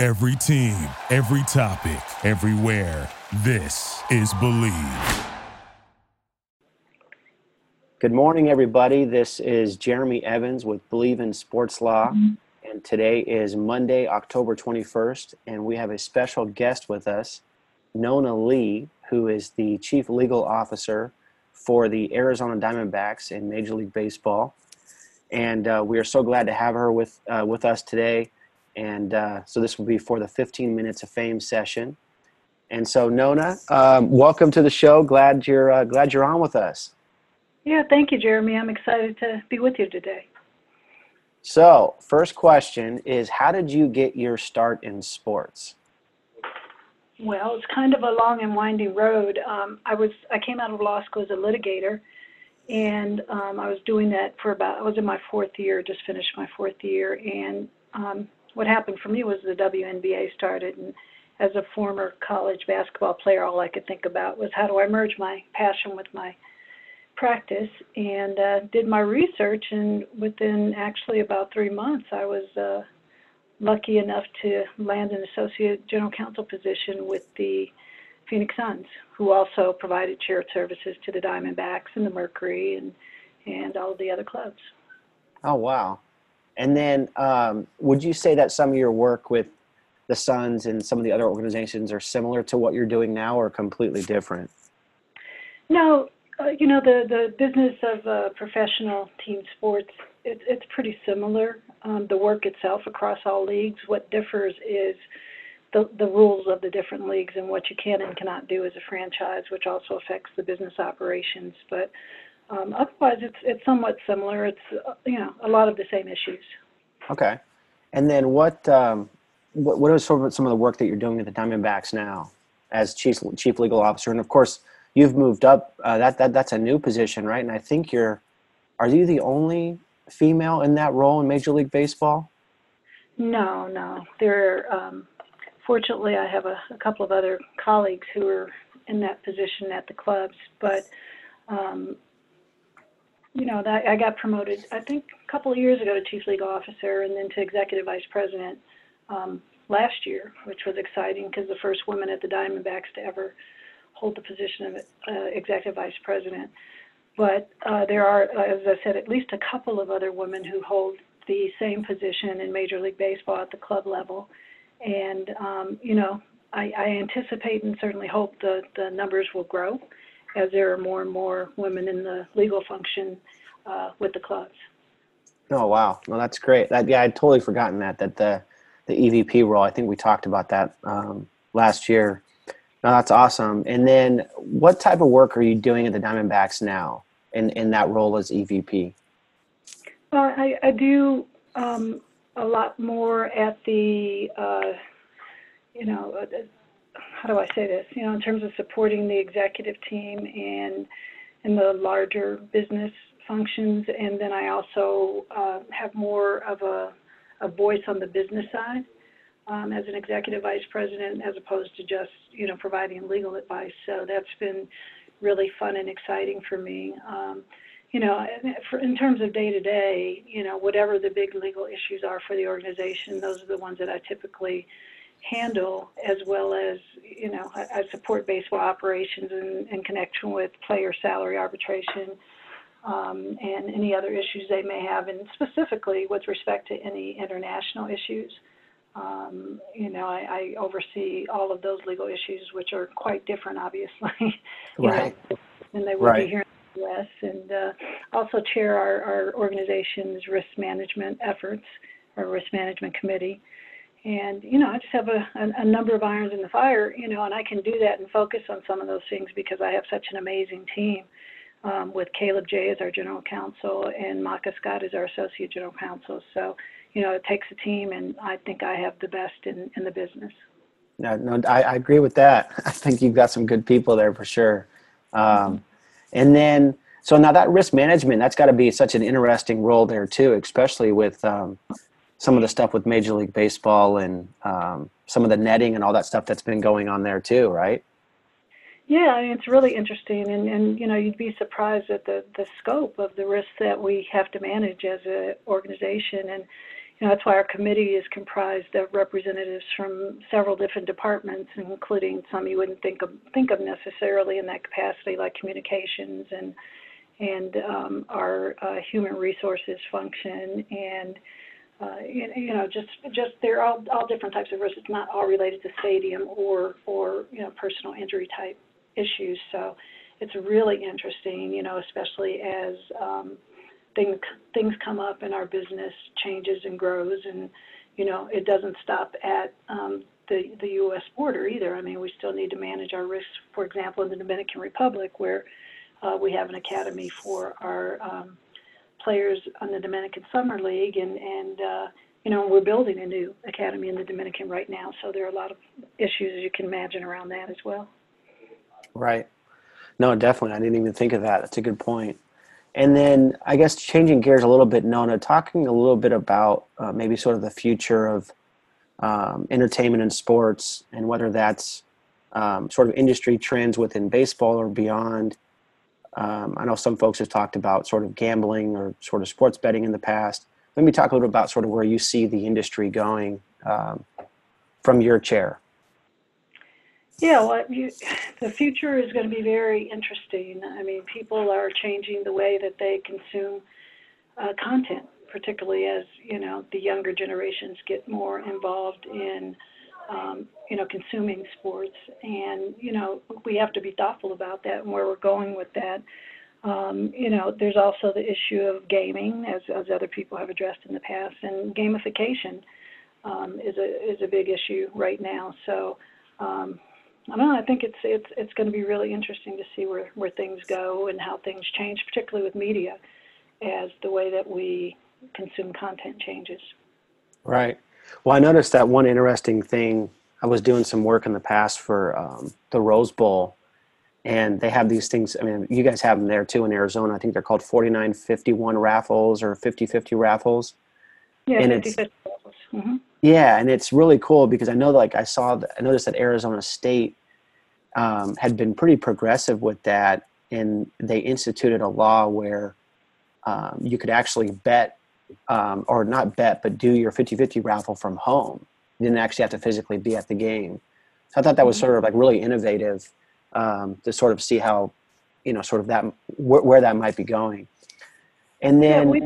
Every team, every topic, everywhere. This is Bleav. Good morning, everybody. This is Jeremy Evans with Bleav in Sports Law. And today is Monday, October 21st. And we have a special guest with us, Nona Lee, who is the Chief Legal Officer for the Arizona Diamondbacks in Major League Baseball. And uh, we are so glad to have her with, uh, with us today. And uh, so this will be for the 15 Minutes of Fame session. And so, Nona, um, welcome to the show. Glad you're uh, glad you're on with us. Yeah, thank you, Jeremy. I'm excited to be with you today. So, first question is, how did you get your start in sports? Well, it's kind of a long and winding road. Um, I was I came out of law school as a litigator, and um, I was doing that for about I was in my fourth year, just finished my fourth year, and um, what happened for me was the WNBA started, and as a former college basketball player, all I could think about was how do I merge my passion with my practice, and uh, did my research, and within actually about three months, I was. Uh, lucky enough to land an associate general counsel position with the Phoenix Suns, who also provided shared services to the Diamondbacks and the Mercury and and all of the other clubs. Oh wow! And then, um, would you say that some of your work with the Suns and some of the other organizations are similar to what you're doing now, or completely different? No, uh, you know the the business of uh, professional team sports it, it's pretty similar. Um, the work itself across all leagues. What differs is the the rules of the different leagues and what you can and cannot do as a franchise, which also affects the business operations. But um, otherwise, it's it's somewhat similar. It's uh, you know a lot of the same issues. Okay, and then what um, what what is sort of some of the work that you're doing at the Diamondbacks now as chief chief legal officer, and of course you've moved up. Uh, that that that's a new position, right? And I think you're are you the only female in that role in Major League Baseball? No, no. There, um, fortunately, I have a, a, couple of other colleagues who are in that position at the clubs, but um, you know, that, I got promoted. I think a couple of years ago to chief legal officer, and then to executive vice president um, last year, which was exciting because the first woman at the Diamondbacks to ever hold the position of uh, executive vice president. But uh, there are, as I said, at least a couple of other women who hold the same position in Major League Baseball at the club level. And, um, you know, I, I anticipate and certainly hope the, the numbers will grow as there are more and more women in the legal function uh, with the clubs. Oh wow! Well, that's great. That, yeah, I'd totally forgotten that that the the EVP role. I think we talked about that um, last year. No, that's awesome. And then, what type of work are you doing at the Diamondbacks now, in in that role as EVP? Well, I, I do um, a lot more at the, uh, you know, uh, how do I say this? You know, in terms of supporting the executive team and in the larger business functions, and then I also uh, have more of a, a voice on the business side um, as an executive vice president as opposed to just you know providing legal advice. So that's been really fun and exciting for me. Um, you know, in terms of day to day, you know, whatever the big legal issues are for the organization, those are the ones that I typically handle, as well as, you know, I, I support baseball operations in, in connection with player salary arbitration um, and any other issues they may have, and specifically with respect to any international issues. Um, you know, I, I oversee all of those legal issues, which are quite different, obviously, right. know, than they would right. be here in the U.S. And uh, also chair our, our organization's risk management efforts, our risk management committee. And you know, I just have a, a, a number of irons in the fire, you know, and I can do that and focus on some of those things because I have such an amazing team. Um, with Caleb J as our general counsel and Maka Scott as our associate general counsel. So you know, it takes a team, and I think I have the best in, in the business. No, no, I, I agree with that. I think you've got some good people there for sure. Um, and then, so now that risk management, that's got to be such an interesting role there too, especially with um, some of the stuff with Major League Baseball and um, some of the netting and all that stuff that's been going on there too, right? Yeah, I mean, it's really interesting, and, and you know, you'd be surprised at the, the scope of the risks that we have to manage as an organization. And you know, that's why our committee is comprised of representatives from several different departments, including some you wouldn't think of think of necessarily in that capacity, like communications and and um, our uh, human resources function and uh, you, know just just they're all all different types of risks. It's not all related to stadium or or you know personal injury type issues. So it's really interesting, you know, especially as um, things things come up and our business changes and grows, and you know, it doesn't stop at um, the the U.S. border either. I mean, we still need to manage our risks. For example, in the Dominican Republic, where uh, we have an academy for our um, players on the Dominican Summer League, and and uh, you know, we're building a new academy in the Dominican right now. So there are a lot of issues, as you can imagine, around that as well. Right. No, definitely. I didn't even think of that. That's a good point. And then I guess changing gears a little bit, Nona, talking a little bit about uh, maybe sort of the future of um, entertainment and sports and whether that's um, sort of industry trends within baseball or beyond. Um, I know some folks have talked about sort of gambling or sort of sports betting in the past. Let me talk a little about sort of where you see the industry going um, from your chair. Yeah, well, you, the future is going to be very interesting. I mean, people are changing the way that they consume uh, content, particularly as you know the younger generations get more involved in um, you know consuming sports, and you know we have to be thoughtful about that and where we're going with that. Um, you know, there's also the issue of gaming, as, as other people have addressed in the past, and gamification um, is a is a big issue right now. So. Um, I don't know. I think it's it's it's going to be really interesting to see where where things go and how things change, particularly with media, as the way that we consume content changes. Right. Well, I noticed that one interesting thing. I was doing some work in the past for um, the Rose Bowl, and they have these things. I mean, you guys have them there too in Arizona. I think they're called 4951 raffles or 5050 raffles. Yeah, and 50, 50 raffles. Mm-hmm. Yeah, and it's really cool because I know, like, I saw, I noticed that Arizona State um, had been pretty progressive with that, and they instituted a law where um, you could actually bet, um, or not bet, but do your 50-50 raffle from home. You didn't actually have to physically be at the game. So I thought that was sort of like really innovative um, to sort of see how, you know, sort of that wh- where that might be going. And then, yeah, we've,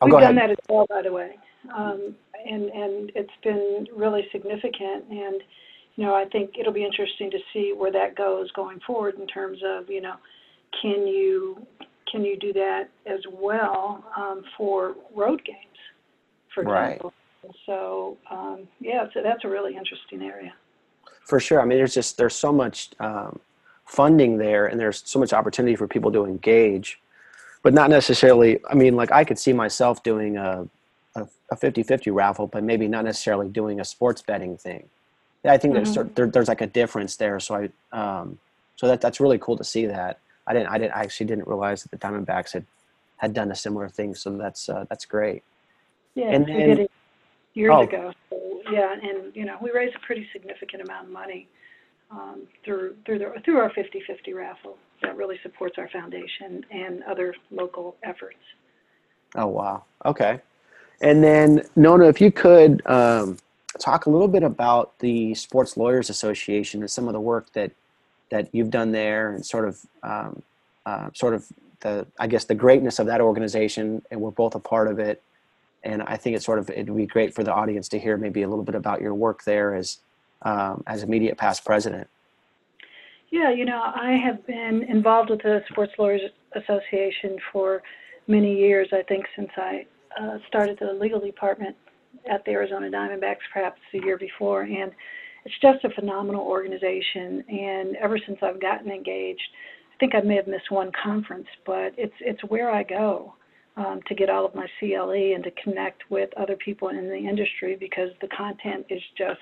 oh, we've done ahead. that as well, by the way. Um, and and it's been really significant. And you know, I think it'll be interesting to see where that goes going forward in terms of you know, can you can you do that as well um, for road games, for example? Right. So um, yeah, so that's a really interesting area. For sure. I mean, there's just there's so much um, funding there, and there's so much opportunity for people to engage, but not necessarily. I mean, like I could see myself doing a a 50-50 raffle, but maybe not necessarily doing a sports betting thing. I think mm-hmm. there's there, there's like a difference there. So I um, so that that's really cool to see that. I didn't I didn't I actually didn't realize that the Diamondbacks had had done a similar thing. So that's uh, that's great. Yeah, and, we did it years oh. ago. So, yeah, and you know we raised a pretty significant amount of money um, through through the, through our 50-50 raffle that really supports our foundation and other local efforts. Oh wow! Okay, and then, Nona, if you could um, talk a little bit about the Sports Lawyers Association and some of the work that that you've done there, and sort of um, uh, sort of the I guess the greatness of that organization, and we're both a part of it. And I think it's sort of it'd be great for the audience to hear maybe a little bit about your work there as um, as immediate past president. Yeah, you know, I have been involved with the Sports Lawyers Association for many years. I think since I uh, started the legal department at the Arizona Diamondbacks perhaps the year before, and it's just a phenomenal organization. And ever since I've gotten engaged, I think I may have missed one conference, but it's it's where I go um, to get all of my CLE and to connect with other people in the industry because the content is just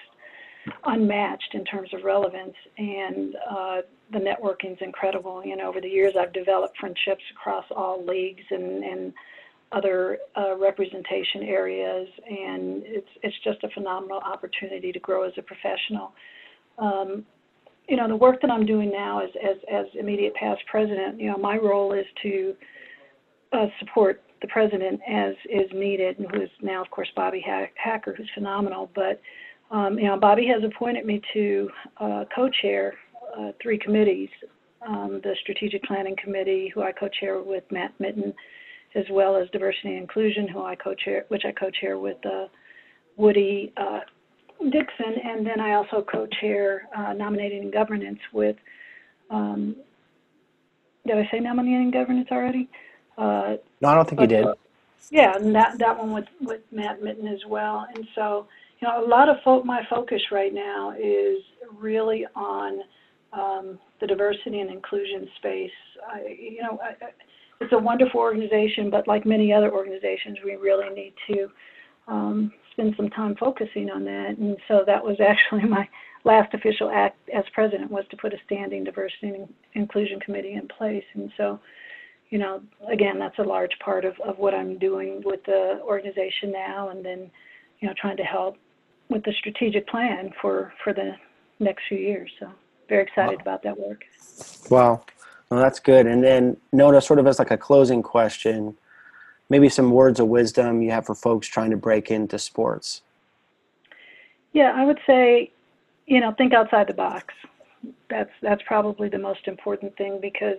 unmatched in terms of relevance and uh, the networking is incredible. You know, over the years I've developed friendships across all leagues and, and other uh, representation areas, and it's it's just a phenomenal opportunity to grow as a professional. Um, you know, the work that I'm doing now as as, as immediate past president, you know, my role is to uh, support the president as is needed, and who is now, of course, Bobby Hacker, who's phenomenal. But um, you know, Bobby has appointed me to uh, co-chair uh, three committees: um, the Strategic Planning Committee, who I co-chair with Matt Mitten, as well as Diversity and Inclusion, who I co-chair, which I co-chair with uh, Woody uh, Dixon, and then I also co-chair uh, Nominating and Governance with. Um, did I say nominating and governance already? Uh, no, I don't think you did. yeah, and that that one with with Matt Mitten as well. And so, you know, a lot of fo- my focus right now is really on um, the diversity and inclusion space. I, you know, I, it's a wonderful organization, but like many other organizations, we really need to um, spend some time focusing on that. And so that was actually my last official act as president was to put a standing diversity and inclusion committee in place. And so you know, again, that's a large part of, of what I'm doing with the organization now, and then, you know, trying to help with the strategic plan for, for the next few years. So, very excited wow. about that work. Wow. Well, that's good. And then, Nona, sort of as like a closing question, maybe some words of wisdom you have for folks trying to break into sports. Yeah, I would say, you know, think outside the box. That's that's probably the most important thing because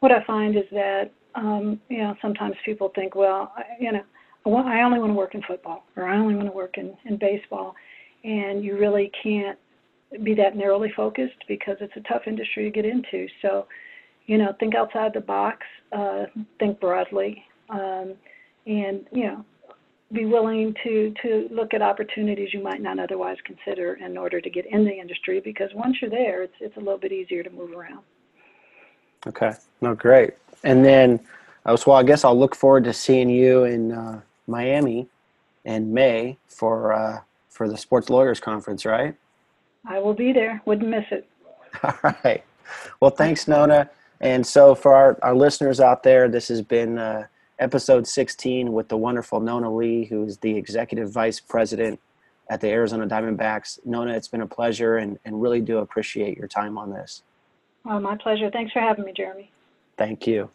what I find is that um, you know sometimes people think, well, you know, I, I only want to work in football or I only want to work in in baseball, and you really can't be that narrowly focused because it's a tough industry to get into. So, you know, think outside the box, uh, think broadly, um, and you know, be willing to to look at opportunities you might not otherwise consider in order to get in the industry because once you're there, it's it's a little bit easier to move around. Okay. No, great. And then, uh, so I guess I'll look forward to seeing you in uh, Miami in May for uh, for the Sports Lawyers Conference, right? I will be there. Wouldn't miss it. All right. Well, thanks, Nona. And so, for our, our listeners out there, this has been uh, episode 16 with the wonderful Nona Lee, who is the executive vice president at the Arizona Diamondbacks. Nona, it's been a pleasure and, and really do appreciate your time on this. Oh, my pleasure. Thanks for having me, Jeremy. Thank you.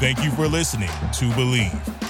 Thank you for listening to Bleav.